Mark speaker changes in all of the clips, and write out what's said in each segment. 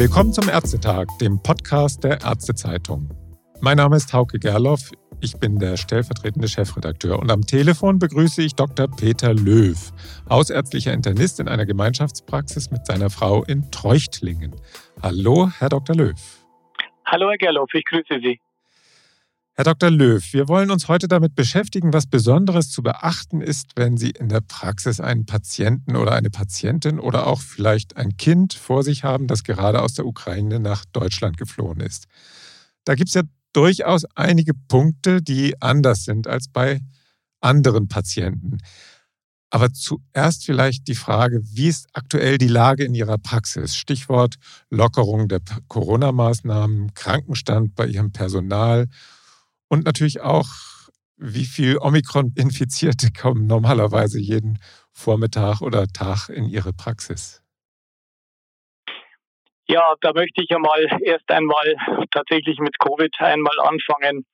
Speaker 1: Willkommen zum Ärztetag, dem Podcast der Ärztezeitung. Mein Name ist Hauke Gerloff, ich bin der stellvertretende Chefredakteur und am Telefon begrüße ich Dr. Peter Löw, hausärztlicher Internist in einer Gemeinschaftspraxis mit seiner Frau in Treuchtlingen. Hallo, Herr Dr. Löw.
Speaker 2: Hallo, Herr Gerloff, ich grüße Sie.
Speaker 1: Herr Dr. Löw, wir wollen uns heute damit beschäftigen, was Besonderes zu beachten ist, wenn Sie in der Praxis einen Patienten oder eine Patientin oder auch vielleicht ein Kind vor sich haben, das gerade aus der Ukraine nach Deutschland geflohen ist. Da gibt es ja durchaus einige Punkte, die anders sind als bei anderen Patienten. Aber zuerst vielleicht die Frage, wie ist aktuell die Lage in Ihrer Praxis? Stichwort Lockerung der Corona-Maßnahmen, Krankenstand bei Ihrem Personal und natürlich auch, wie viel Omikron-Infizierte kommen normalerweise jeden Vormittag oder Tag in Ihre Praxis?
Speaker 2: Ja, da möchte ich einmal erst einmal tatsächlich mit Covid einmal anfangen.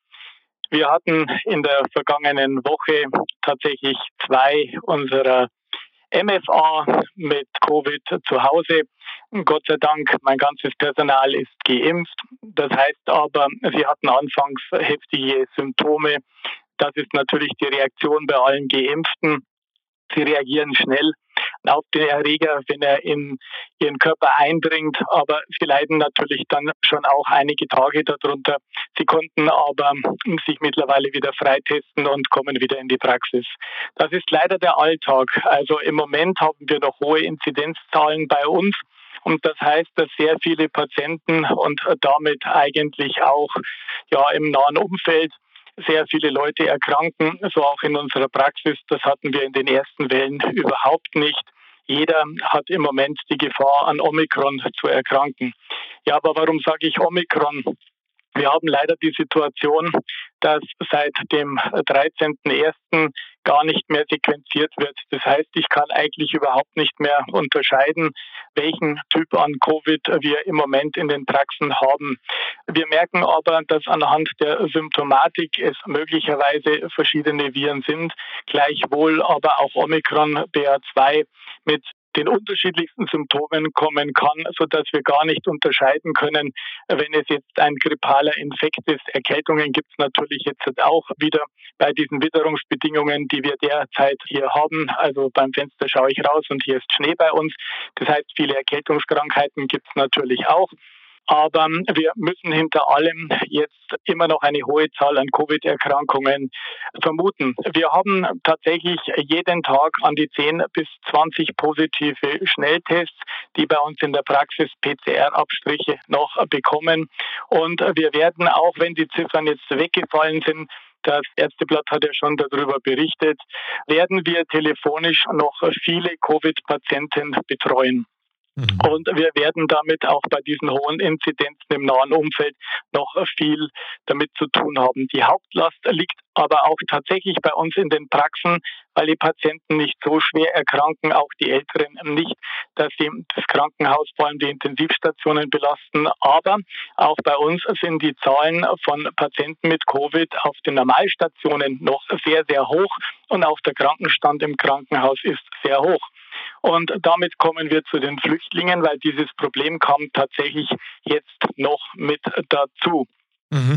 Speaker 2: Wir hatten in der vergangenen Woche tatsächlich zwei unserer MFA mit Covid zu Hause. Gott sei Dank, mein ganzes Personal ist geimpft. Das heißt aber, sie hatten anfangs heftige Symptome. Das ist natürlich die Reaktion bei allen Geimpften. Sie reagieren schnell auf den Erreger, wenn er in ihren Körper eindringt. Aber sie leiden natürlich dann schon auch einige Tage darunter. Sie konnten aber sich mittlerweile wieder freitesten und kommen wieder in die Praxis. Das ist leider der Alltag. Also im Moment haben wir noch hohe Inzidenzzahlen bei uns. Und das heißt, dass sehr viele Patienten und damit eigentlich auch ja, im nahen Umfeld sehr viele Leute erkranken, so auch in unserer Praxis. Das hatten wir in den ersten Wellen überhaupt nicht. Jeder hat im Moment die Gefahr, an Omikron zu erkranken. Ja, aber warum sage ich Omikron? Wir haben leider die Situation, dass seit dem 13.01. gar nicht mehr sequenziert wird. Das heißt, ich kann eigentlich überhaupt nicht mehr unterscheiden, welchen Typ an Covid wir im Moment in den Praxen haben. Wir merken aber, dass anhand der Symptomatik es möglicherweise verschiedene Viren sind, gleichwohl aber auch Omikron BA2 mit den unterschiedlichsten Symptomen kommen kann, sodass wir gar nicht unterscheiden können, wenn es jetzt ein grippaler Infekt ist. Erkältungen gibt es natürlich jetzt auch wieder bei diesen Witterungsbedingungen, die wir derzeit hier haben. Also beim Fenster schaue ich raus und hier ist Schnee bei uns. Das heißt, viele Erkältungskrankheiten gibt es natürlich auch. Aber wir müssen hinter allem jetzt immer noch eine hohe Zahl an Covid-Erkrankungen vermuten. Wir haben tatsächlich jeden Tag an die 10 bis 20 positive Schnelltests, die bei uns in der Praxis PCR-Abstriche noch bekommen. Und wir werden, auch wenn die Ziffern jetzt weggefallen sind, das Ärzteblatt hat ja schon darüber berichtet, werden wir telefonisch noch viele Covid-Patienten betreuen. Mhm. Und wir werden damit auch bei diesen hohen Inzidenzen im nahen Umfeld noch viel damit zu tun haben. Die Hauptlast liegt aber auch tatsächlich bei uns in den Praxen, weil die Patienten nicht so schwer erkranken, auch die Älteren nicht, dass sie das Krankenhaus, vor allem die Intensivstationen belasten. Aber auch bei uns sind die Zahlen von Patienten mit Covid auf den Normalstationen noch sehr, sehr hoch und auch der Krankenstand im Krankenhaus ist sehr hoch. Und damit kommen wir zu den Flüchtlingen, weil dieses Problem kam tatsächlich jetzt noch mit dazu.
Speaker 1: Mhm.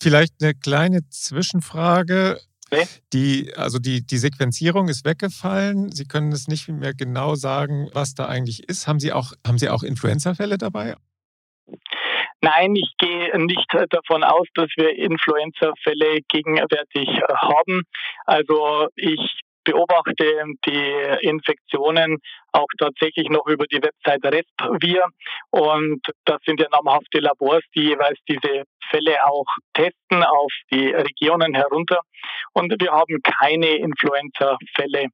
Speaker 1: Vielleicht eine kleine Zwischenfrage. Nee. Die, also die, die Sequenzierung ist weggefallen. Sie können es nicht mehr genau sagen, was da eigentlich ist. Haben Sie auch, haben Sie auch Influenza-Fälle dabei?
Speaker 2: Nein, ich gehe nicht davon aus, dass wir Influenza-Fälle gegenwärtig haben. Also ich beobachte die Infektionen auch tatsächlich noch über die Website RESPVIR. Und das sind ja namhafte Labors, die jeweils diese Fälle auch testen auf die Regionen herunter. Und wir haben keine Influenza-Fälle.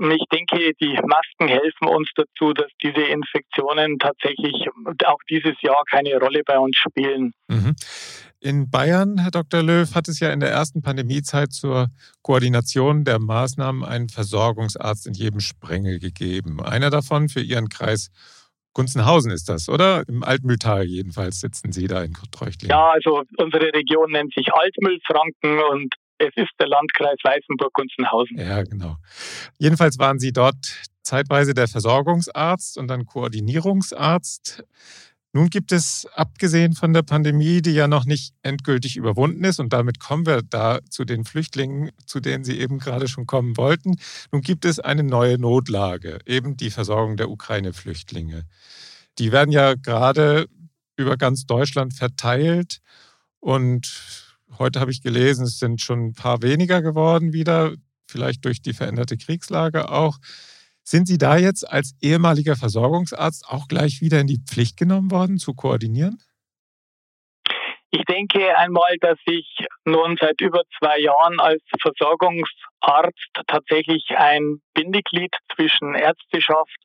Speaker 2: Ich denke, die Masken helfen uns dazu, dass diese Infektionen tatsächlich auch dieses Jahr keine Rolle bei uns spielen.
Speaker 1: Mhm. In Bayern, Herr Dr. Löw, hat es ja in der ersten Pandemiezeit zur Koordination der Maßnahmen einen Versorgungsarzt in jedem Sprengel gegeben. Einer davon für Ihren Kreis Gunzenhausen ist das, oder? Im Altmühltal jedenfalls sitzen Sie da in Treuchtlingen.
Speaker 2: Ja, also unsere Region nennt sich Altmühlfranken und es ist der Landkreis Weißenburg-Gunzenhausen.
Speaker 1: Ja, genau. Jedenfalls waren Sie dort zeitweise der Versorgungsarzt und dann Koordinierungsarzt. Nun gibt es, abgesehen von der Pandemie, die ja noch nicht endgültig überwunden ist, und damit kommen wir da zu den Flüchtlingen, zu denen Sie eben gerade schon kommen wollten, nun gibt es eine neue Notlage, eben die Versorgung der Ukraine-Flüchtlinge. Die werden ja gerade über ganz Deutschland verteilt und heute habe ich gelesen, es sind schon ein paar weniger geworden wieder, vielleicht durch die veränderte Kriegslage auch. Sind Sie da jetzt als ehemaliger Versorgungsarzt auch gleich wieder in die Pflicht genommen worden, zu koordinieren?
Speaker 2: Ich denke einmal, dass ich nun seit über zwei Jahren als Versorgungsarzt tatsächlich ein Bindeglied zwischen Ärzteschaft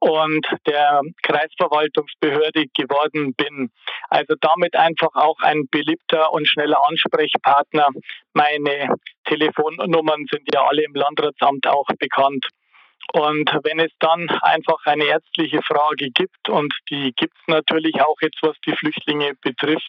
Speaker 2: und der Kreisverwaltungsbehörde geworden bin. Also damit einfach auch ein beliebter und schneller Ansprechpartner. Meine Telefonnummern sind ja alle im Landratsamt auch bekannt. Und wenn es dann einfach eine ärztliche Frage gibt, und die gibt es natürlich auch jetzt, was die Flüchtlinge betrifft,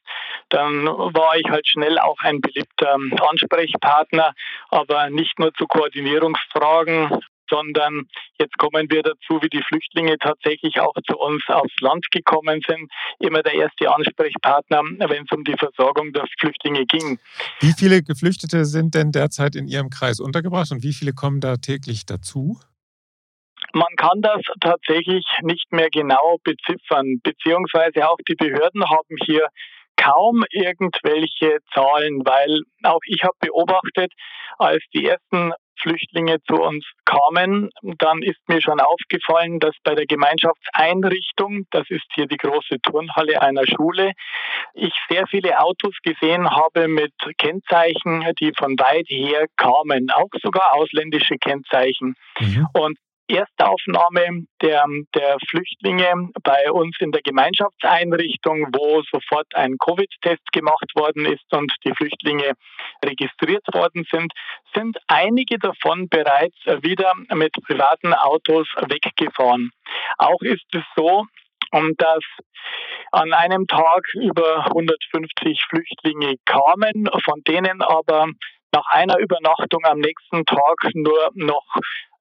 Speaker 2: dann war ich halt schnell auch ein beliebter Ansprechpartner, aber nicht nur zu Koordinierungsfragen, sondern jetzt kommen wir dazu, wie die Flüchtlinge tatsächlich auch zu uns aufs Land gekommen sind, immer der erste Ansprechpartner, wenn es um die Versorgung der Flüchtlinge ging.
Speaker 1: Wie viele Geflüchtete sind denn derzeit in Ihrem Kreis untergebracht und wie viele kommen da täglich dazu?
Speaker 2: Man kann das tatsächlich nicht mehr genau beziffern, beziehungsweise auch die Behörden haben hier kaum irgendwelche Zahlen, weil auch ich habe beobachtet, als die ersten Flüchtlinge zu uns kamen, dann ist mir schon aufgefallen, dass bei der Gemeinschaftseinrichtung, das ist hier die große Turnhalle einer Schule, ich sehr viele Autos gesehen habe mit Kennzeichen, die von weit her kamen, auch sogar ausländische Kennzeichen. Mhm. Und Erstaufnahme der, der Flüchtlinge bei uns in der Gemeinschaftseinrichtung, wo sofort ein Covid-Test gemacht worden ist und die Flüchtlinge registriert worden sind, sind einige davon bereits wieder mit privaten Autos weggefahren. Auch ist es so, dass an einem Tag über 150 Flüchtlinge kamen, von denen aber nach einer Übernachtung am nächsten Tag nur noch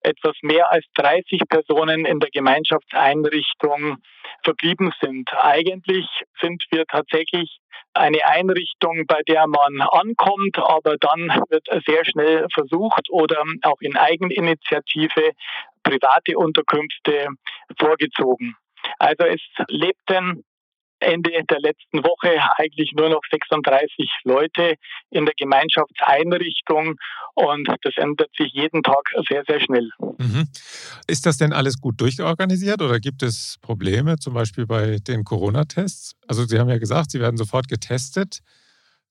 Speaker 2: etwas mehr als 30 Personen in der Gemeinschaftseinrichtung verblieben sind. Eigentlich sind wir tatsächlich eine Einrichtung, bei der man ankommt, aber dann wird sehr schnell versucht oder auch in Eigeninitiative private Unterkünfte vorgezogen. Also es lebten Ende der letzten Woche eigentlich nur noch 36 Leute in der Gemeinschaftseinrichtung und das ändert sich jeden Tag sehr, sehr schnell. Mhm.
Speaker 1: Ist das denn alles gut durchorganisiert oder gibt es Probleme, zum Beispiel bei den Corona-Tests? Also Sie haben ja gesagt, Sie werden sofort getestet.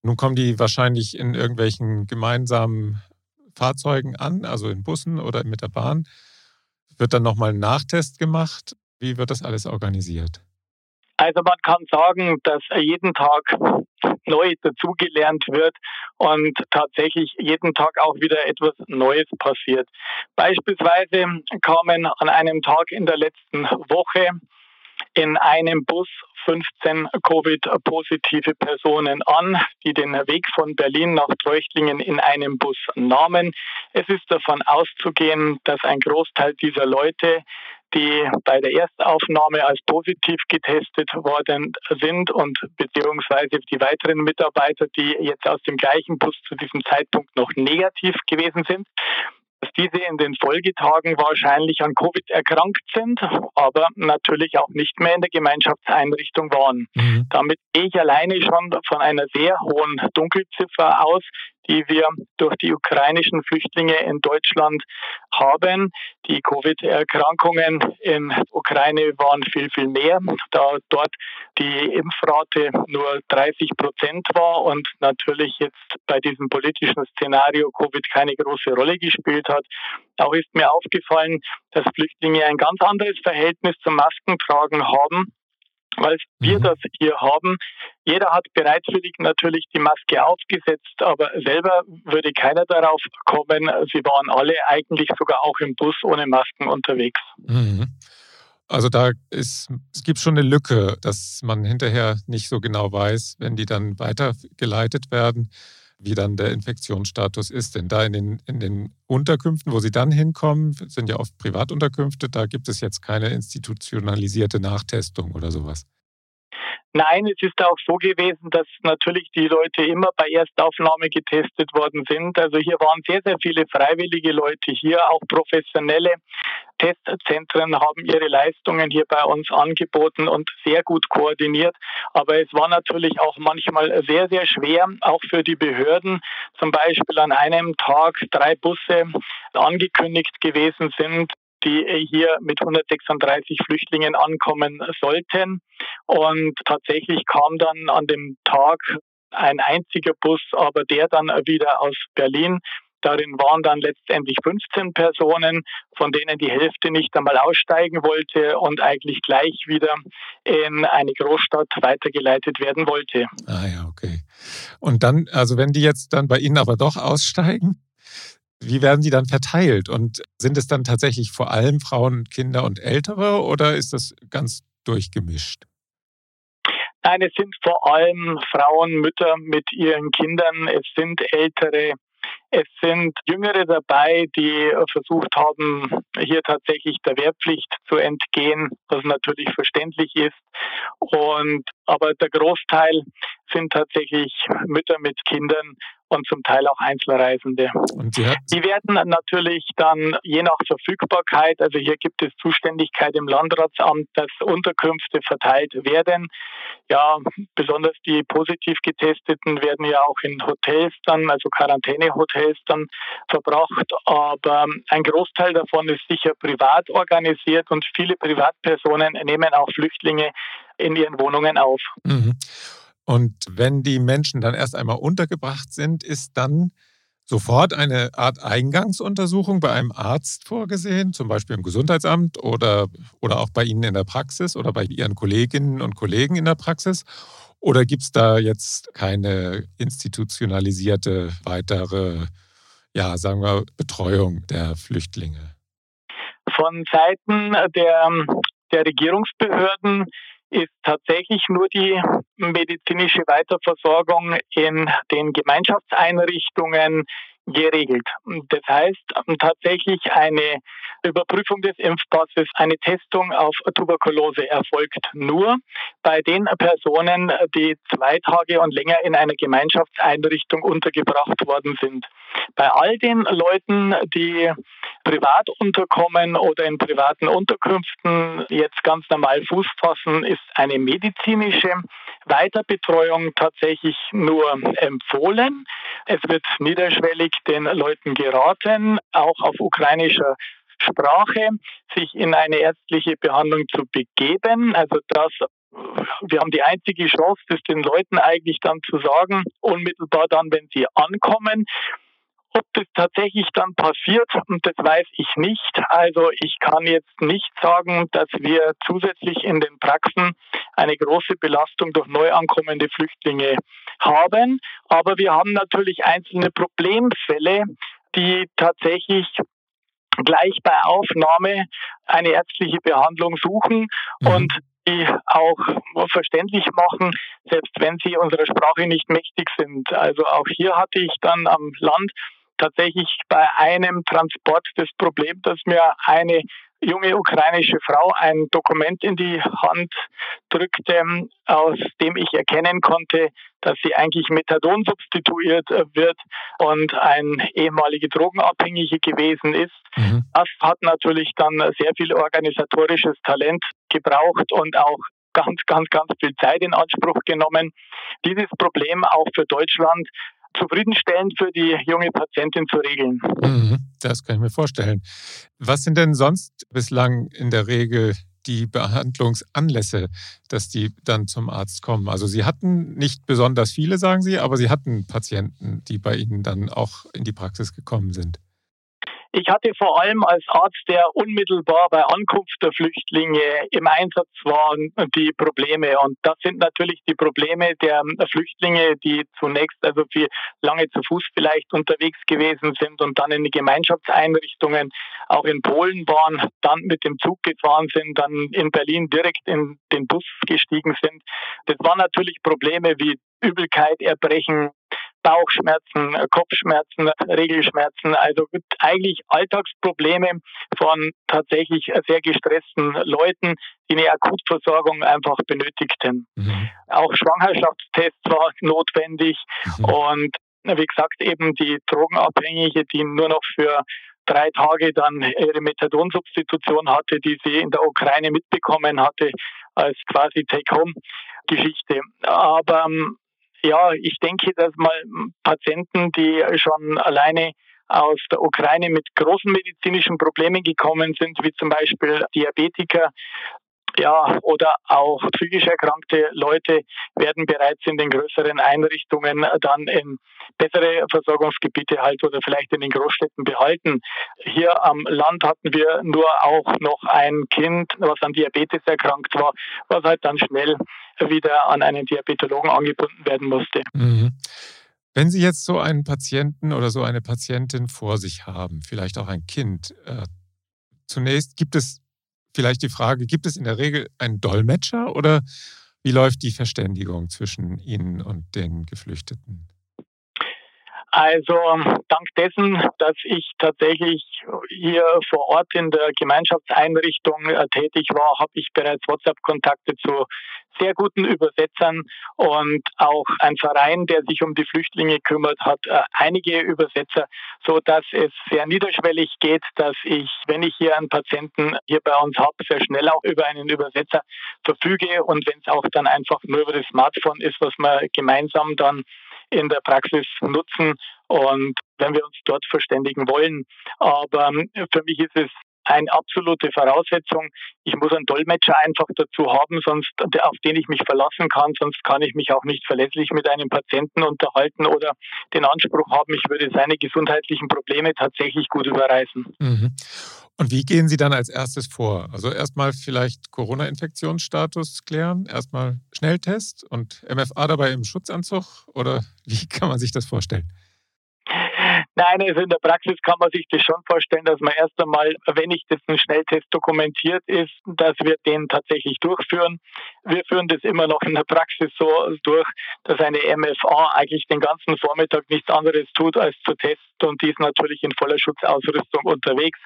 Speaker 1: Nun kommen die wahrscheinlich in irgendwelchen gemeinsamen Fahrzeugen an, also in Bussen oder mit der Bahn. Wird dann nochmal ein Nachtest gemacht? Wie wird das alles organisiert?
Speaker 2: Also man kann sagen, dass jeden Tag neu dazugelernt wird und tatsächlich jeden Tag auch wieder etwas Neues passiert. Beispielsweise kamen an einem Tag in der letzten Woche in einem Bus 15 Covid-positive Personen an, die den Weg von Berlin nach Treuchtlingen in einem Bus nahmen. Es ist davon auszugehen, dass ein Großteil dieser Leute die bei der Erstaufnahme als positiv getestet worden sind und beziehungsweise die weiteren Mitarbeiter, die jetzt aus dem gleichen Bus zu diesem Zeitpunkt noch negativ gewesen sind, dass diese in den Folgetagen wahrscheinlich an Covid erkrankt sind, aber natürlich auch nicht mehr in der Gemeinschaftseinrichtung waren. Mhm. Damit gehe ich alleine schon von einer sehr hohen Dunkelziffer aus, die wir durch die ukrainischen Flüchtlinge in Deutschland haben. Die Covid-Erkrankungen in Ukraine waren viel, viel mehr, da dort die Impfrate nur 30 Prozent war und natürlich jetzt bei diesem politischen Szenario Covid keine große Rolle gespielt hat. Auch ist mir aufgefallen, dass Flüchtlinge ein ganz anderes Verhältnis zum Maskentragen haben weil wir mhm. das hier haben. Jeder hat bereitwillig natürlich die Maske aufgesetzt, aber selber würde keiner darauf kommen. Sie waren alle eigentlich sogar auch im Bus ohne Masken unterwegs. Mhm.
Speaker 1: Also da ist, es gibt schon eine Lücke, dass man hinterher nicht so genau weiß, wenn die dann weitergeleitet werden wie dann der Infektionsstatus ist. Denn da in den, in den Unterkünften, wo sie dann hinkommen, sind ja oft Privatunterkünfte, da gibt es jetzt keine institutionalisierte Nachtestung oder sowas.
Speaker 2: Nein, es ist auch so gewesen, dass natürlich die Leute immer bei Erstaufnahme getestet worden sind. Also hier waren sehr, sehr viele freiwillige Leute hier, auch professionelle Testzentren haben ihre Leistungen hier bei uns angeboten und sehr gut koordiniert. Aber es war natürlich auch manchmal sehr, sehr schwer, auch für die Behörden. Zum Beispiel an einem Tag drei Busse angekündigt gewesen sind, die hier mit 136 Flüchtlingen ankommen sollten. Und tatsächlich kam dann an dem Tag ein einziger Bus, aber der dann wieder aus Berlin. Darin waren dann letztendlich 15 Personen, von denen die Hälfte nicht einmal aussteigen wollte und eigentlich gleich wieder in eine Großstadt weitergeleitet werden wollte.
Speaker 1: Ah ja, okay. Und dann, also wenn die jetzt dann bei Ihnen aber doch aussteigen, wie werden die dann verteilt? Und sind es dann tatsächlich vor allem Frauen, Kinder und Ältere oder ist das ganz durchgemischt?
Speaker 2: Nein, es sind vor allem Frauen, Mütter mit ihren Kindern. Es sind ältere es sind Jüngere dabei, die versucht haben, hier tatsächlich der Wehrpflicht zu entgehen, was natürlich verständlich ist. Und aber der Großteil sind tatsächlich Mütter mit Kindern, und zum Teil auch Einzelreisende. die werden natürlich dann je nach Verfügbarkeit, also hier gibt es Zuständigkeit im Landratsamt, dass Unterkünfte verteilt werden. Ja, besonders die positiv getesteten werden ja auch in Hotels dann, also Quarantänehotels dann verbracht. Aber ein Großteil davon ist sicher privat organisiert und viele Privatpersonen nehmen auch Flüchtlinge in ihren Wohnungen auf.
Speaker 1: Mhm. Und wenn die Menschen dann erst einmal untergebracht sind, ist dann sofort eine Art Eingangsuntersuchung bei einem Arzt vorgesehen, zum Beispiel im Gesundheitsamt oder, oder auch bei Ihnen in der Praxis oder bei Ihren Kolleginnen und Kollegen in der Praxis? Oder gibt es da jetzt keine institutionalisierte weitere, ja, sagen wir, Betreuung der Flüchtlinge?
Speaker 2: Von Seiten der, der Regierungsbehörden ist tatsächlich nur die medizinische Weiterversorgung in den Gemeinschaftseinrichtungen geregelt. Das heißt tatsächlich eine Überprüfung des Impfpasses, eine Testung auf Tuberkulose erfolgt nur bei den Personen, die zwei Tage und länger in einer Gemeinschaftseinrichtung untergebracht worden sind. Bei all den Leuten, die privat unterkommen oder in privaten Unterkünften jetzt ganz normal Fuß fassen, ist eine medizinische Weiterbetreuung tatsächlich nur empfohlen. Es wird niederschwellig den Leuten geraten, auch auf ukrainischer Sprache, sich in eine ärztliche Behandlung zu begeben. Also das wir haben die einzige Chance, das den Leuten eigentlich dann zu sagen, unmittelbar dann, wenn sie ankommen. Ob das tatsächlich dann passiert, das weiß ich nicht. Also ich kann jetzt nicht sagen, dass wir zusätzlich in den Praxen eine große Belastung durch neu ankommende Flüchtlinge haben. Aber wir haben natürlich einzelne Problemfälle, die tatsächlich gleich bei Aufnahme eine ärztliche Behandlung suchen mhm. und die auch verständlich machen, selbst wenn sie unserer Sprache nicht mächtig sind. Also auch hier hatte ich dann am Land tatsächlich bei einem Transport das Problem, dass mir eine junge ukrainische Frau ein Dokument in die Hand drückte, aus dem ich erkennen konnte, dass sie eigentlich Methadon substituiert wird und ein ehemalige Drogenabhängige gewesen ist. Mhm. Das hat natürlich dann sehr viel organisatorisches Talent gebraucht und auch ganz, ganz, ganz viel Zeit in Anspruch genommen, dieses Problem auch für Deutschland zufriedenstellend für die junge Patientin zu regeln.
Speaker 1: Mhm, das kann ich mir vorstellen. Was sind denn sonst bislang in der Regel die Behandlungsanlässe, dass die dann zum Arzt kommen? Also Sie hatten nicht besonders viele, sagen Sie, aber Sie hatten Patienten, die bei Ihnen dann auch in die Praxis gekommen sind.
Speaker 2: Ich hatte vor allem als Arzt, der unmittelbar bei Ankunft der Flüchtlinge im Einsatz war, die Probleme. Und das sind natürlich die Probleme der Flüchtlinge, die zunächst also für lange zu Fuß vielleicht unterwegs gewesen sind und dann in die Gemeinschaftseinrichtungen auch in Polen waren, dann mit dem Zug gefahren sind, dann in Berlin direkt in den Bus gestiegen sind. Das waren natürlich Probleme wie Übelkeit, Erbrechen, Bauchschmerzen, Kopfschmerzen, Regelschmerzen, also eigentlich Alltagsprobleme von tatsächlich sehr gestressten Leuten, die eine Akutversorgung einfach benötigten. Mhm. Auch Schwangerschaftstests war notwendig mhm. und wie gesagt eben die Drogenabhängige, die nur noch für drei Tage dann ihre Methadonsubstitution hatte, die sie in der Ukraine mitbekommen hatte, als quasi Take-Home-Geschichte. Aber ähm, ja, ich denke, dass mal Patienten, die schon alleine aus der Ukraine mit großen medizinischen Problemen gekommen sind, wie zum Beispiel Diabetiker, ja, oder auch psychisch erkrankte Leute werden bereits in den größeren Einrichtungen dann in bessere Versorgungsgebiete halt oder vielleicht in den Großstädten behalten. Hier am Land hatten wir nur auch noch ein Kind, was an Diabetes erkrankt war, was halt dann schnell wieder an einen Diabetologen angebunden werden musste. Mhm.
Speaker 1: Wenn Sie jetzt so einen Patienten oder so eine Patientin vor sich haben, vielleicht auch ein Kind, äh, zunächst gibt es vielleicht die Frage, gibt es in der Regel einen Dolmetscher oder wie läuft die Verständigung zwischen Ihnen und den Geflüchteten?
Speaker 2: Also dank dessen, dass ich tatsächlich hier vor Ort in der Gemeinschaftseinrichtung äh, tätig war, habe ich bereits WhatsApp-Kontakte zu sehr guten Übersetzern und auch ein Verein, der sich um die Flüchtlinge kümmert, hat äh, einige Übersetzer, so dass es sehr niederschwellig geht, dass ich, wenn ich hier einen Patienten hier bei uns habe, sehr schnell auch über einen Übersetzer verfüge und wenn es auch dann einfach nur über das Smartphone ist, was wir gemeinsam dann in der Praxis nutzen und wenn wir uns dort verständigen wollen. Aber ähm, für mich ist es eine absolute Voraussetzung. Ich muss einen Dolmetscher einfach dazu haben, sonst auf den ich mich verlassen kann, sonst kann ich mich auch nicht verlässlich mit einem Patienten unterhalten oder den Anspruch haben, ich würde seine gesundheitlichen Probleme tatsächlich gut überreißen.
Speaker 1: Mhm. Und wie gehen Sie dann als erstes vor? Also erstmal vielleicht Corona-Infektionsstatus klären, erstmal Schnelltest und MFA dabei im Schutzanzug oder wie kann man sich das vorstellen?
Speaker 2: Nein, also in der Praxis kann man sich das schon vorstellen, dass man erst einmal, wenn nicht jetzt ein Schnelltest dokumentiert ist, dass wir den tatsächlich durchführen. Wir führen das immer noch in der Praxis so durch, dass eine MFA eigentlich den ganzen Vormittag nichts anderes tut, als zu testen und die ist natürlich in voller Schutzausrüstung unterwegs.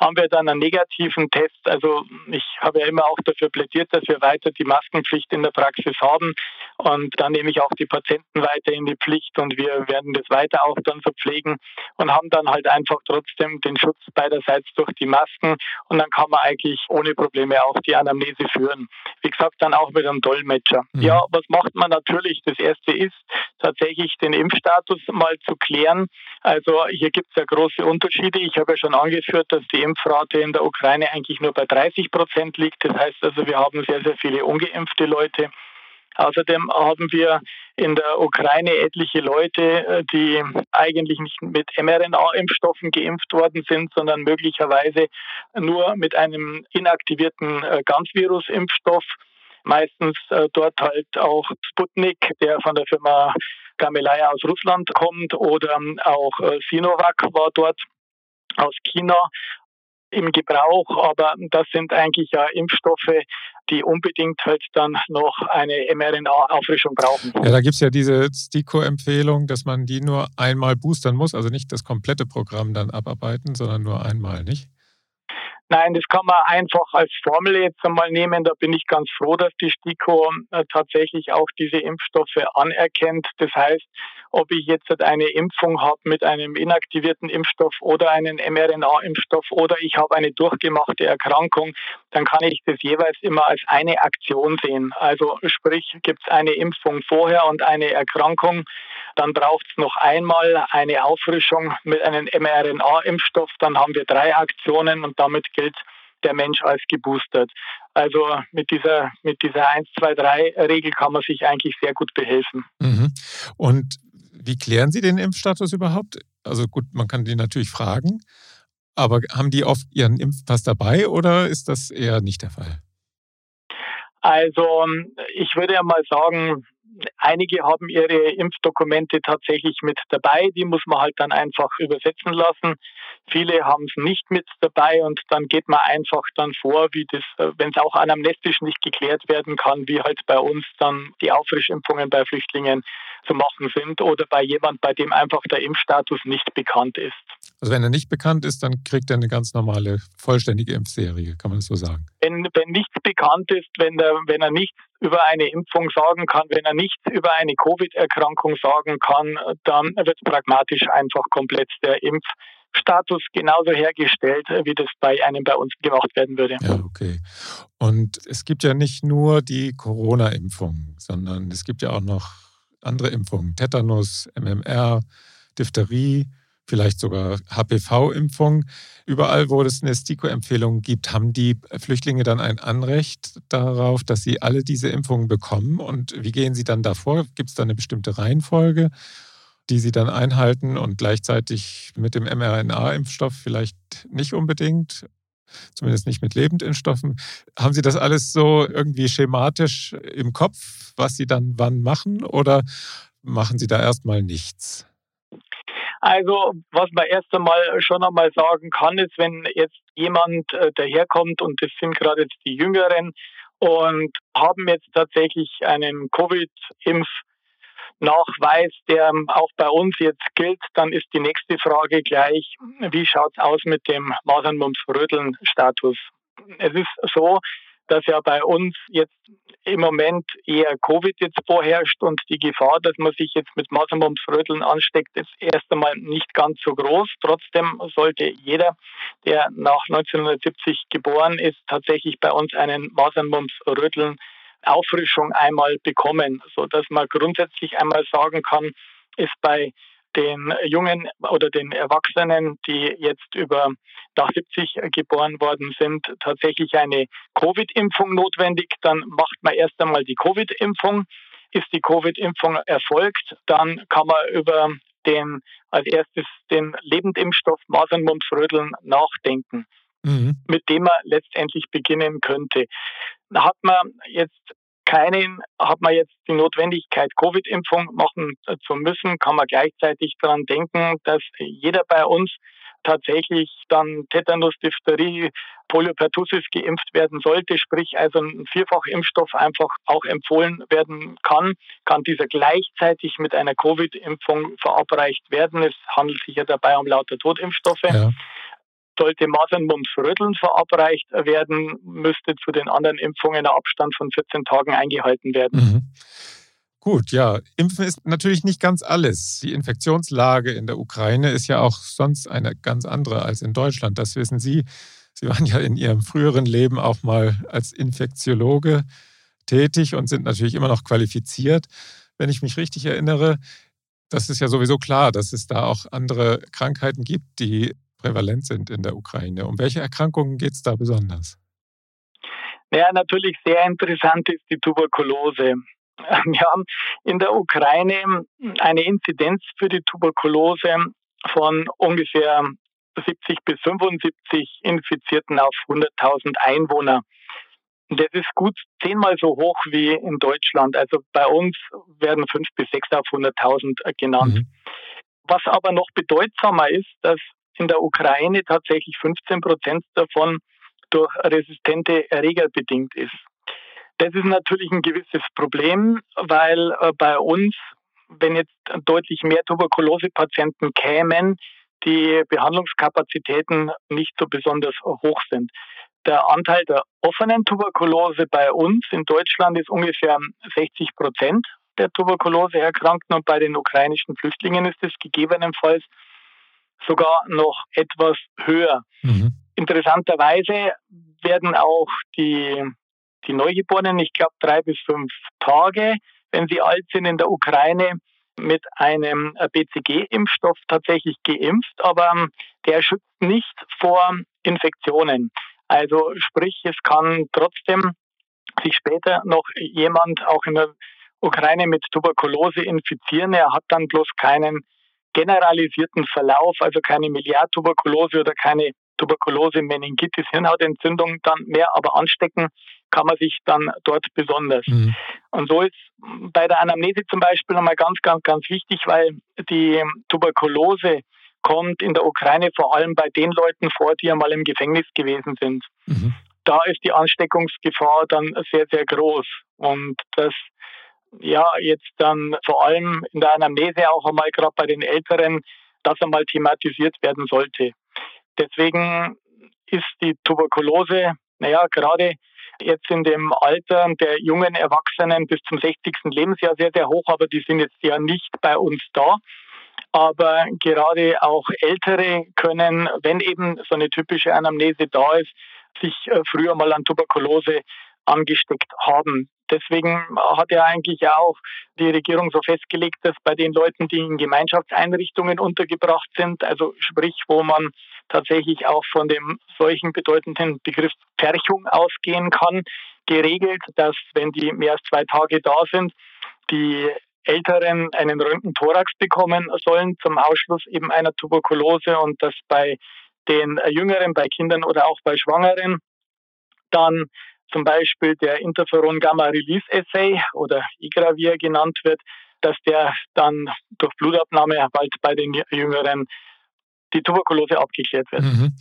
Speaker 2: Haben wir dann einen negativen Test, also ich habe ja immer auch dafür plädiert, dass wir weiter die Maskenpflicht in der Praxis haben und dann nehme ich auch die Patienten weiter in die Pflicht und wir werden das weiter auch dann so pflegen und haben dann halt einfach trotzdem den Schutz beiderseits durch die Masken und dann kann man eigentlich ohne Probleme auch die Anamnese führen. Wie gesagt, dann auch mit einem Dolmetscher. Mhm. Ja, was macht man natürlich? Das erste ist tatsächlich den Impfstatus mal zu klären. Also hier gibt es ja große Unterschiede. Ich habe ja schon angeführt, dass die Impfrate in der Ukraine eigentlich nur bei 30 Prozent liegt. Das heißt also, wir haben sehr, sehr viele ungeimpfte Leute. Außerdem haben wir in der Ukraine etliche Leute, äh, die eigentlich nicht mit mRNA-Impfstoffen geimpft worden sind, sondern möglicherweise nur mit einem inaktivierten äh, Ganzvirus-Impfstoff. Meistens äh, dort halt auch Sputnik, der von der Firma Gamaleya aus Russland kommt, oder ähm, auch Sinovac war dort aus China im Gebrauch, aber das sind eigentlich ja Impfstoffe, die unbedingt halt dann noch eine mRNA-Auffrischung brauchen.
Speaker 1: Ja, da gibt es ja diese STIKO-Empfehlung, dass man die nur einmal boostern muss, also nicht das komplette Programm dann abarbeiten, sondern nur einmal, nicht?
Speaker 2: Nein, das kann man einfach als Formel jetzt einmal nehmen. Da bin ich ganz froh, dass die STIKO äh, tatsächlich auch diese Impfstoffe anerkennt. Das heißt, ob ich jetzt eine Impfung habe mit einem inaktivierten Impfstoff oder einen mRNA-Impfstoff oder ich habe eine durchgemachte Erkrankung, dann kann ich das jeweils immer als eine Aktion sehen. Also sprich, gibt es eine Impfung vorher und eine Erkrankung, dann braucht es noch einmal eine Auffrischung mit einem mRNA-Impfstoff, dann haben wir drei Aktionen und damit gilt der Mensch als geboostert. Also mit dieser, mit dieser 1, 2, 3 Regel kann man sich eigentlich sehr gut behelfen.
Speaker 1: Mhm. Und wie klären Sie den Impfstatus überhaupt? Also gut, man kann die natürlich fragen, aber haben die oft ihren Impfpass dabei oder ist das eher nicht der Fall?
Speaker 2: Also ich würde ja mal sagen, Einige haben ihre Impfdokumente tatsächlich mit dabei, die muss man halt dann einfach übersetzen lassen. Viele haben es nicht mit dabei und dann geht man einfach dann vor, wie das, äh, wenn es auch anamnestisch nicht geklärt werden kann, wie halt bei uns dann die Auffrischimpfungen bei Flüchtlingen zu machen sind oder bei jemand, bei dem einfach der Impfstatus nicht bekannt ist.
Speaker 1: Also wenn er nicht bekannt ist, dann kriegt er eine ganz normale, vollständige Impfserie, kann man das so sagen?
Speaker 2: Wenn, wenn nichts bekannt ist, wenn er, wenn er nichts über eine Impfung sagen kann, wenn er nichts über eine Covid-Erkrankung sagen kann, dann wird pragmatisch einfach komplett der Impfstatus genauso hergestellt, wie das bei einem bei uns gemacht werden würde.
Speaker 1: Ja, okay. Und es gibt ja nicht nur die Corona-Impfung, sondern es gibt ja auch noch andere Impfungen, Tetanus, MMR, Diphtherie vielleicht sogar HPV-Impfung. Überall, wo es eine STIKO-Empfehlung gibt, haben die Flüchtlinge dann ein Anrecht darauf, dass sie alle diese Impfungen bekommen. Und wie gehen sie dann davor? Gibt es da eine bestimmte Reihenfolge, die sie dann einhalten und gleichzeitig mit dem mRNA-Impfstoff vielleicht nicht unbedingt? Zumindest nicht mit Lebendimpfstoffen. Haben Sie das alles so irgendwie schematisch im Kopf, was Sie dann wann machen? Oder machen Sie da erstmal nichts?
Speaker 2: Also was man erst einmal schon einmal sagen kann, ist, wenn jetzt jemand äh, daherkommt und das sind gerade jetzt die Jüngeren und haben jetzt tatsächlich einen Covid-Impf Nachweis, der auch bei uns jetzt gilt, dann ist die nächste Frage gleich, wie schaut es aus mit dem Masern-Mumps-Röteln-Status? Es ist so, dass ja bei uns jetzt im Moment eher Covid jetzt vorherrscht und die Gefahr, dass man sich jetzt mit Masernmumps-Röteln ansteckt, ist erst einmal nicht ganz so groß. Trotzdem sollte jeder, der nach 1970 geboren ist, tatsächlich bei uns einen Masernmumps-Röteln Auffrischung einmal bekommen, so dass man grundsätzlich einmal sagen kann, ist bei den Jungen oder den Erwachsenen, die jetzt über nach 70 geboren worden sind, tatsächlich eine Covid-Impfung notwendig. Dann macht man erst einmal die Covid-Impfung. Ist die Covid-Impfung erfolgt, dann kann man über den als erstes den Lebendimpfstoff Masernmundfrödeln nachdenken, mhm. mit dem man letztendlich beginnen könnte. Hat man jetzt keinen, hat man jetzt die Notwendigkeit, Covid-Impfung machen zu müssen, kann man gleichzeitig daran denken, dass jeder bei uns tatsächlich dann Tetanus, Diphtherie, Poliopertussis geimpft werden sollte, sprich also ein Vierfachimpfstoff einfach auch empfohlen werden kann, kann dieser gleichzeitig mit einer Covid-Impfung verabreicht werden. Es handelt sich ja dabei um lauter Totimpfstoffe. Ja. Sollte Masern-Mumps-Röteln verabreicht werden, müsste zu den anderen Impfungen ein Abstand von 14 Tagen eingehalten werden. Mhm.
Speaker 1: Gut, ja, Impfen ist natürlich nicht ganz alles. Die Infektionslage in der Ukraine ist ja auch sonst eine ganz andere als in Deutschland. Das wissen Sie. Sie waren ja in Ihrem früheren Leben auch mal als Infektiologe tätig und sind natürlich immer noch qualifiziert. Wenn ich mich richtig erinnere, das ist ja sowieso klar, dass es da auch andere Krankheiten gibt, die prävalent sind in der Ukraine. Um welche Erkrankungen geht es da besonders?
Speaker 2: Ja, natürlich sehr interessant ist die Tuberkulose. Wir haben in der Ukraine eine Inzidenz für die Tuberkulose von ungefähr 70 bis 75 Infizierten auf 100.000 Einwohner. Das ist gut zehnmal so hoch wie in Deutschland. Also bei uns werden fünf bis sechs auf 100.000 genannt. Mhm. Was aber noch bedeutsamer ist, dass in der Ukraine tatsächlich 15 Prozent davon durch resistente Erreger bedingt ist. Das ist natürlich ein gewisses Problem, weil äh, bei uns, wenn jetzt deutlich mehr Tuberkulosepatienten kämen, die Behandlungskapazitäten nicht so besonders hoch sind. Der Anteil der offenen Tuberkulose bei uns in Deutschland ist ungefähr 60 Prozent der Tuberkuloseerkrankten und bei den ukrainischen Flüchtlingen ist es gegebenenfalls sogar noch etwas höher. Mhm. Interessanterweise werden auch die, die Neugeborenen, ich glaube drei bis fünf Tage, wenn sie alt sind in der Ukraine, mit einem BCG-Impfstoff tatsächlich geimpft, aber ähm, der schützt nicht vor Infektionen. Also sprich, es kann trotzdem sich später noch jemand auch in der Ukraine mit Tuberkulose infizieren. Er hat dann bloß keinen generalisierten Verlauf, also keine Milliardtuberkulose oder keine Tuberkulose, Meningitis, Hirnhautentzündung dann mehr, aber anstecken kann man sich dann dort besonders. Mhm. Und so ist bei der Anamnese zum Beispiel nochmal ganz, ganz, ganz wichtig, weil die Tuberkulose kommt in der Ukraine vor allem bei den Leuten vor, die einmal im Gefängnis gewesen sind. Mhm. Da ist die Ansteckungsgefahr dann sehr, sehr groß. Und das ja, jetzt dann vor allem in der Anamnese auch einmal gerade bei den Älteren, das einmal thematisiert werden sollte. Deswegen ist die Tuberkulose, naja, gerade jetzt in dem Alter der jungen Erwachsenen bis zum 60. Lebensjahr sehr, sehr hoch, aber die sind jetzt ja nicht bei uns da. Aber gerade auch Ältere können, wenn eben so eine typische Anamnese da ist, sich äh, früher mal an Tuberkulose angesteckt haben. Deswegen hat ja eigentlich auch die Regierung so festgelegt, dass bei den Leuten, die in Gemeinschaftseinrichtungen untergebracht sind, also sprich, wo man tatsächlich auch von dem solchen bedeutenden Begriff Pferchung ausgehen kann, geregelt, dass wenn die mehr als zwei Tage da sind, die Älteren einen Röntgenthorax bekommen sollen zum Ausschluss eben einer Tuberkulose und dass bei den Jüngeren, bei Kindern oder auch bei Schwangeren dann zum Beispiel der Interferon-Gamma-Release-Assay oder IGRA, wie er genannt wird, dass der dann durch Blutabnahme bald bei den Jüngeren die Tuberkulose abgeklärt wird. Mhm.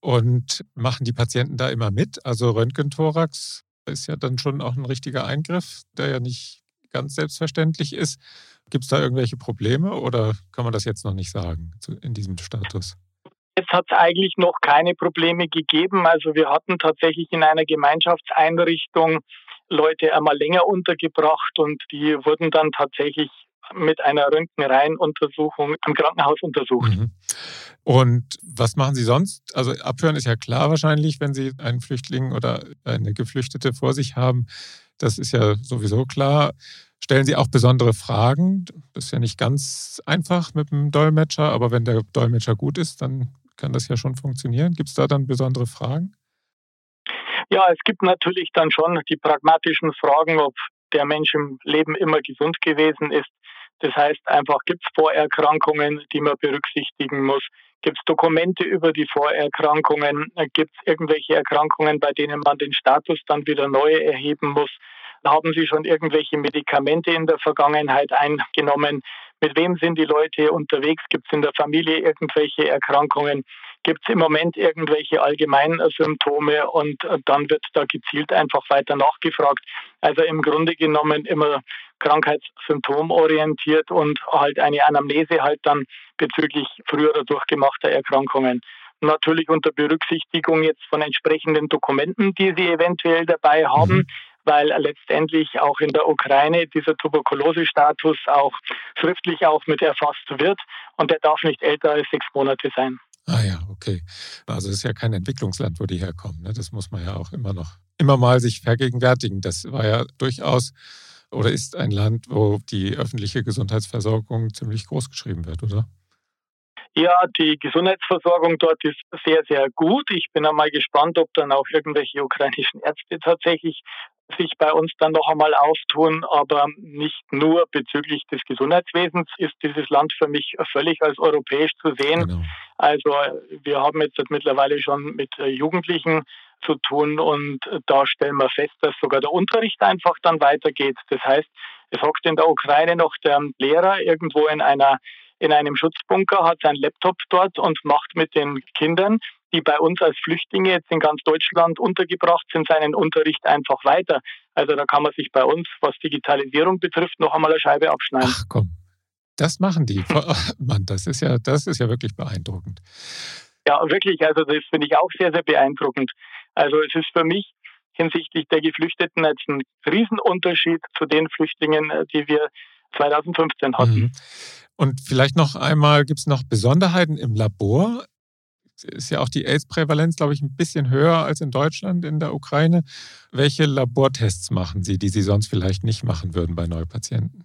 Speaker 1: Und machen die Patienten da immer mit? Also Röntgenthorax ist ja dann schon auch ein richtiger Eingriff, der ja nicht ganz selbstverständlich ist. Gibt es da irgendwelche Probleme oder kann man das jetzt noch nicht sagen in diesem Status?
Speaker 2: Jetzt hat es eigentlich noch keine Probleme gegeben. Also wir hatten tatsächlich in einer Gemeinschaftseinrichtung Leute einmal länger untergebracht und die wurden dann tatsächlich mit einer Röntgenreihenuntersuchung im Krankenhaus untersucht. Mhm.
Speaker 1: Und was machen Sie sonst? Also abhören ist ja klar wahrscheinlich, wenn Sie einen Flüchtling oder eine Geflüchtete vor sich haben. Das ist ja sowieso klar. Stellen Sie auch besondere Fragen? Das ist ja nicht ganz einfach mit dem Dolmetscher, aber wenn der Dolmetscher gut ist, dann kann das ja schon funktionieren. Gibt es da dann besondere Fragen?
Speaker 2: Ja, es gibt natürlich dann schon die pragmatischen Fragen, ob der Mensch im Leben immer gesund gewesen ist. Das heißt einfach, gibt es Vorerkrankungen, die man berücksichtigen muss? Gibt es Dokumente über die Vorerkrankungen? Gibt es irgendwelche Erkrankungen, bei denen man den Status dann wieder neu erheben muss? Haben Sie schon irgendwelche Medikamente in der Vergangenheit eingenommen? Mit wem sind die Leute unterwegs? Gibt es in der Familie irgendwelche Erkrankungen? Gibt es im Moment irgendwelche allgemeinen Symptome? Und dann wird da gezielt einfach weiter nachgefragt. Also im Grunde genommen immer krankheitssymptomorientiert und halt eine Anamnese halt dann bezüglich früherer durchgemachter Erkrankungen. Natürlich unter Berücksichtigung jetzt von entsprechenden Dokumenten, die Sie eventuell dabei haben. Weil letztendlich auch in der Ukraine dieser Tuberkulosestatus auch schriftlich auch mit erfasst wird und der darf nicht älter als sechs Monate sein.
Speaker 1: Ah ja, okay. Also es ist ja kein Entwicklungsland, wo die herkommen. Ne? Das muss man ja auch immer noch, immer mal sich vergegenwärtigen. Das war ja durchaus oder ist ein Land, wo die öffentliche Gesundheitsversorgung ziemlich groß geschrieben wird, oder?
Speaker 2: Ja, die Gesundheitsversorgung dort ist sehr, sehr gut. Ich bin einmal gespannt, ob dann auch irgendwelche ukrainischen Ärzte tatsächlich sich bei uns dann noch einmal auftun, aber nicht nur bezüglich des Gesundheitswesens ist dieses Land für mich völlig als europäisch zu sehen. Genau. Also wir haben jetzt mittlerweile schon mit äh, Jugendlichen zu tun und da stellen wir fest, dass sogar der Unterricht einfach dann weitergeht. Das heißt, es hockt in der Ukraine noch der Lehrer irgendwo in einer in einem Schutzbunker, hat seinen Laptop dort und macht mit den Kindern die bei uns als Flüchtlinge jetzt in ganz Deutschland untergebracht sind, seinen Unterricht einfach weiter. Also da kann man sich bei uns, was Digitalisierung betrifft, noch einmal eine Scheibe abschneiden.
Speaker 1: Ach komm, das machen die. Mann, das ist ja, das ist ja wirklich beeindruckend.
Speaker 2: Ja, wirklich. Also das finde ich auch sehr, sehr beeindruckend. Also es ist für mich hinsichtlich der Geflüchteten jetzt ein Riesenunterschied zu den Flüchtlingen, die wir 2015 hatten. Mhm.
Speaker 1: Und vielleicht noch einmal, gibt es noch Besonderheiten im Labor? Ist ja auch die AIDS-Prävalenz, glaube ich, ein bisschen höher als in Deutschland, in der Ukraine. Welche Labortests machen Sie, die Sie sonst vielleicht nicht machen würden bei Neupatienten?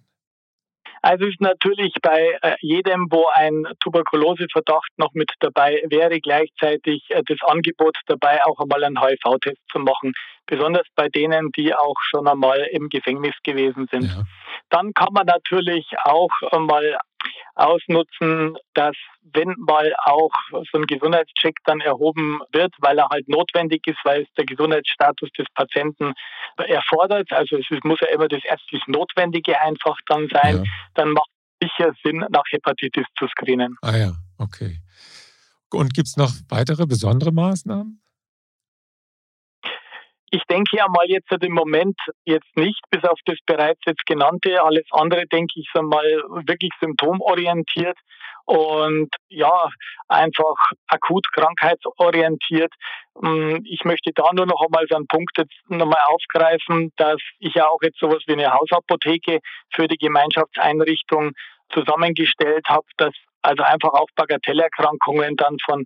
Speaker 2: Also ist natürlich bei äh, jedem, wo ein Tuberkuloseverdacht noch mit dabei wäre, gleichzeitig äh, das Angebot dabei, auch einmal einen HIV-Test zu machen. Besonders bei denen, die auch schon einmal im Gefängnis gewesen sind. Ja. Dann kann man natürlich auch mal ausnutzen, dass wenn mal auch so ein Gesundheitscheck dann erhoben wird, weil er halt notwendig ist, weil es der Gesundheitsstatus des Patienten erfordert, also es muss ja immer das ärztlich Notwendige einfach dann sein, ja. dann macht es sicher Sinn, nach Hepatitis zu screenen.
Speaker 1: Ah ja, okay. Und gibt es noch weitere besondere Maßnahmen?
Speaker 2: Ich denke ja mal jetzt im Moment jetzt nicht, bis auf das bereits jetzt genannte. Alles andere denke ich so mal wirklich symptomorientiert und ja, einfach akut krankheitsorientiert. Hm, ich möchte da nur noch einmal so einen Punkt jetzt nochmal aufgreifen, dass ich ja auch jetzt sowas wie eine Hausapotheke für die Gemeinschaftseinrichtung zusammengestellt habe, dass also einfach auch Bagatellerkrankungen dann von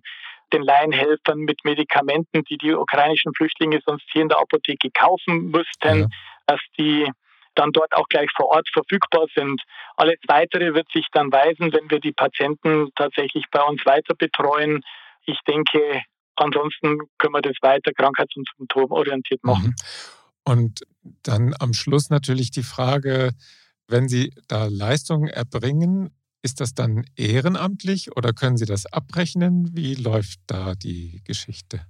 Speaker 2: den Laienhelfern mit Medikamenten, die die ukrainischen Flüchtlinge sonst hier in der Apotheke kaufen müssten, ja. dass die dann dort auch gleich vor Ort verfügbar sind. Alles Weitere wird sich dann weisen, wenn wir die Patienten tatsächlich bei uns weiter betreuen. Ich denke, ansonsten können wir das weiter krankheits- und symptomorientiert machen.
Speaker 1: Mhm. Und dann am Schluss natürlich die Frage, wenn Sie da Leistungen erbringen, ist das dann ehrenamtlich oder können Sie das abrechnen? Wie läuft da die Geschichte?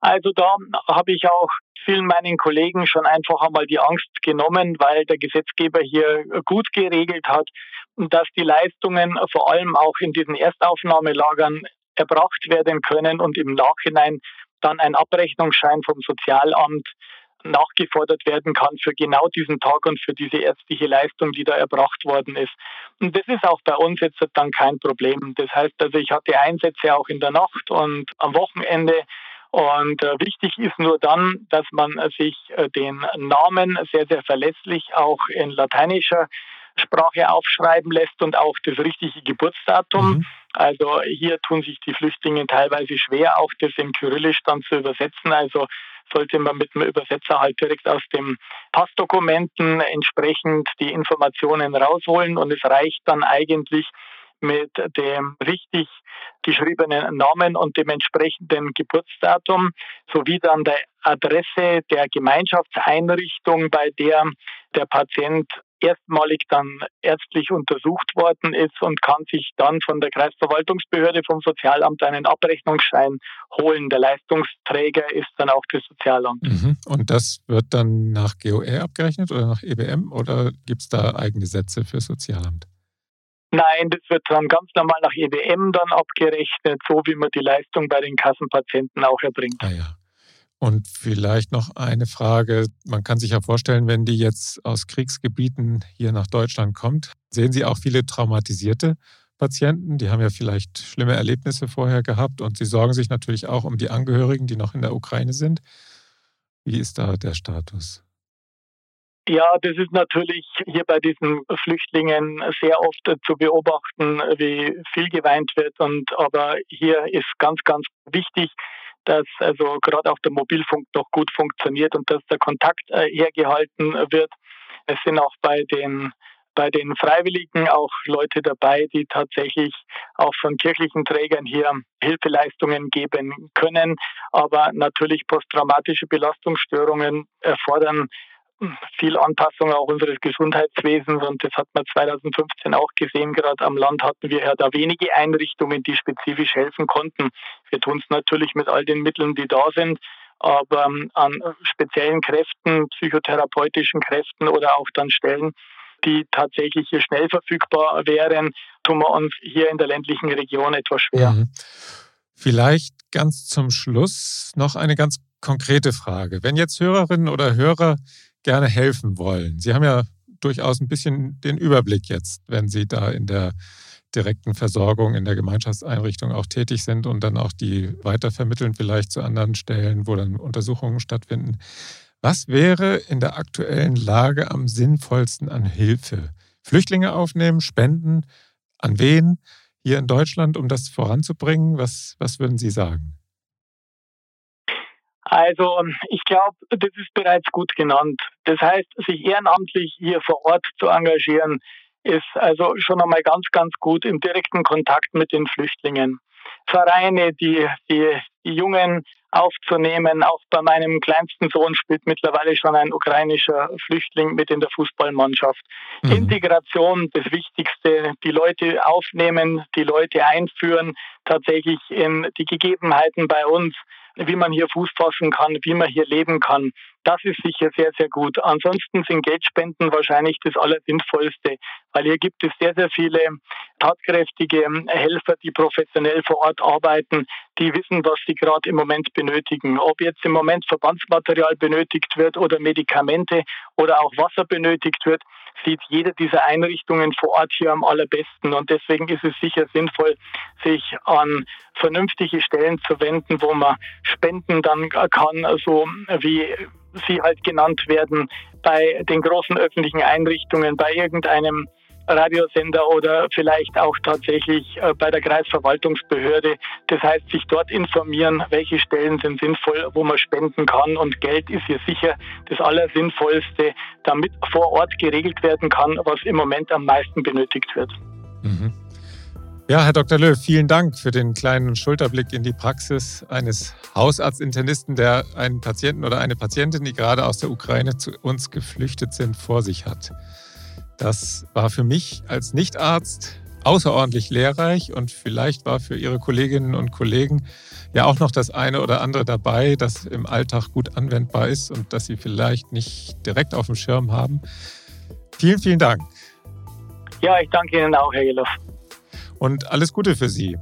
Speaker 2: Also da habe ich auch vielen meinen Kollegen schon einfach einmal die Angst genommen, weil der Gesetzgeber hier gut geregelt hat, dass die Leistungen vor allem auch in diesen Erstaufnahmelagern erbracht werden können und im Nachhinein dann ein Abrechnungsschein vom Sozialamt nachgefordert werden kann für genau diesen Tag und für diese ärztliche Leistung, die da erbracht worden ist. Und das ist auch bei uns jetzt dann kein Problem. Das heißt also, ich hatte Einsätze auch in der Nacht und am Wochenende. Und äh, wichtig ist nur dann, dass man sich äh, den Namen sehr, sehr verlässlich auch in lateinischer Sprache aufschreiben lässt und auch das richtige Geburtsdatum. Mhm. Also hier tun sich die Flüchtlinge teilweise schwer, auch das in Kyrillisch dann zu übersetzen. Also sollte man mit einem Übersetzer halt direkt aus dem Passdokumenten entsprechend die Informationen rausholen und es reicht dann eigentlich mit dem richtig geschriebenen Namen und dem entsprechenden Geburtsdatum sowie dann der Adresse der Gemeinschaftseinrichtung, bei der der Patient erstmalig dann ärztlich untersucht worden ist und kann sich dann von der Kreisverwaltungsbehörde vom Sozialamt einen Abrechnungsschein holen. Der Leistungsträger ist dann auch das Sozialamt.
Speaker 1: Mhm. Und das wird dann nach GOR abgerechnet oder nach EBM oder gibt es da eigene Sätze für Sozialamt?
Speaker 2: Nein, das wird dann ganz normal nach EBM dann abgerechnet, so wie man die Leistung bei den Kassenpatienten auch erbringt.
Speaker 1: Ah ja. Und vielleicht noch eine Frage. Man kann sich ja vorstellen, wenn die jetzt aus Kriegsgebieten hier nach Deutschland kommt, sehen Sie auch viele traumatisierte Patienten. Die haben ja vielleicht schlimme Erlebnisse vorher gehabt und sie sorgen sich natürlich auch um die Angehörigen, die noch in der Ukraine sind. Wie ist da der Status?
Speaker 2: Ja, das ist natürlich hier bei diesen Flüchtlingen sehr oft zu beobachten, wie viel geweint wird. Und aber hier ist ganz, ganz wichtig, dass also gerade auch der Mobilfunk noch gut funktioniert und dass der Kontakt äh, hergehalten wird. Es sind auch bei den bei den Freiwilligen auch Leute dabei, die tatsächlich auch von kirchlichen Trägern hier Hilfeleistungen geben können. Aber natürlich posttraumatische Belastungsstörungen erfordern viel Anpassung auch unseres Gesundheitswesens und das hat man 2015 auch gesehen. Gerade am Land hatten wir ja da wenige Einrichtungen, die spezifisch helfen konnten. Wir tun es natürlich mit all den Mitteln, die da sind, aber ähm, an speziellen Kräften, psychotherapeutischen Kräften oder auch dann Stellen, die tatsächlich hier schnell verfügbar wären, tun wir uns hier in der ländlichen Region etwas schwer. Mhm.
Speaker 1: Vielleicht ganz zum Schluss noch eine ganz konkrete Frage. Wenn jetzt Hörerinnen oder Hörer gerne helfen wollen. Sie haben ja durchaus ein bisschen den Überblick jetzt, wenn Sie da in der direkten Versorgung in der Gemeinschaftseinrichtung auch tätig sind und dann auch die weitervermitteln vielleicht zu anderen Stellen, wo dann Untersuchungen stattfinden. Was wäre in der aktuellen Lage am sinnvollsten an Hilfe? Flüchtlinge aufnehmen, spenden? An wen hier in Deutschland, um das voranzubringen? Was, was würden Sie sagen?
Speaker 2: Also ich glaube, das ist bereits gut genannt. Das heißt, sich ehrenamtlich hier vor Ort zu engagieren, ist also schon einmal ganz, ganz gut im direkten Kontakt mit den Flüchtlingen. Vereine, die, die, die Jungen aufzunehmen. Auch bei meinem kleinsten Sohn spielt mittlerweile schon ein ukrainischer Flüchtling mit in der Fußballmannschaft. Mhm. Integration, das Wichtigste, die Leute aufnehmen, die Leute einführen, tatsächlich in die Gegebenheiten bei uns wie man hier Fuß fassen kann, wie man hier leben kann. Das ist sicher sehr, sehr gut. Ansonsten sind Geldspenden wahrscheinlich das Allersinnvollste, weil hier gibt es sehr, sehr viele tatkräftige Helfer, die professionell vor Ort arbeiten, die wissen, was sie gerade im Moment benötigen. Ob jetzt im Moment Verbandsmaterial benötigt wird oder Medikamente oder auch Wasser benötigt wird, sieht jede dieser Einrichtungen vor Ort hier am allerbesten. Und deswegen ist es sicher sinnvoll, sich an vernünftige Stellen zu wenden, wo man spenden dann kann, so wie sie halt genannt werden, bei den großen öffentlichen Einrichtungen, bei irgendeinem Radiosender oder vielleicht auch tatsächlich äh, bei der Kreisverwaltungsbehörde. Das heißt, sich dort informieren, welche Stellen sind sinnvoll, wo man spenden kann. Und Geld ist hier sicher das Allersinnvollste, damit vor Ort geregelt werden kann, was im Moment am meisten benötigt wird. Mhm.
Speaker 1: Ja, Herr Dr. Löw, vielen Dank für den kleinen Schulterblick in die Praxis eines Hausarztinternisten, der einen Patienten oder eine Patientin, die gerade aus der Ukraine zu uns geflüchtet sind, vor sich hat. Das war für mich als Nichtarzt außerordentlich lehrreich und vielleicht war für Ihre Kolleginnen und Kollegen ja auch noch das eine oder andere dabei, das im Alltag gut anwendbar ist und das Sie vielleicht nicht direkt auf dem Schirm haben. Vielen, vielen Dank.
Speaker 2: Ja, ich danke Ihnen auch, Herr Jeloff.
Speaker 1: Und alles Gute für Sie.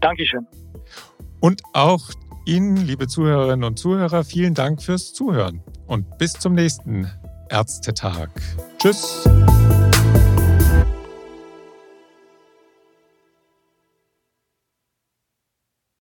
Speaker 2: Dankeschön.
Speaker 1: Und auch Ihnen, liebe Zuhörerinnen und Zuhörer, vielen Dank fürs Zuhören und bis zum nächsten Ärztetag. Tschüss.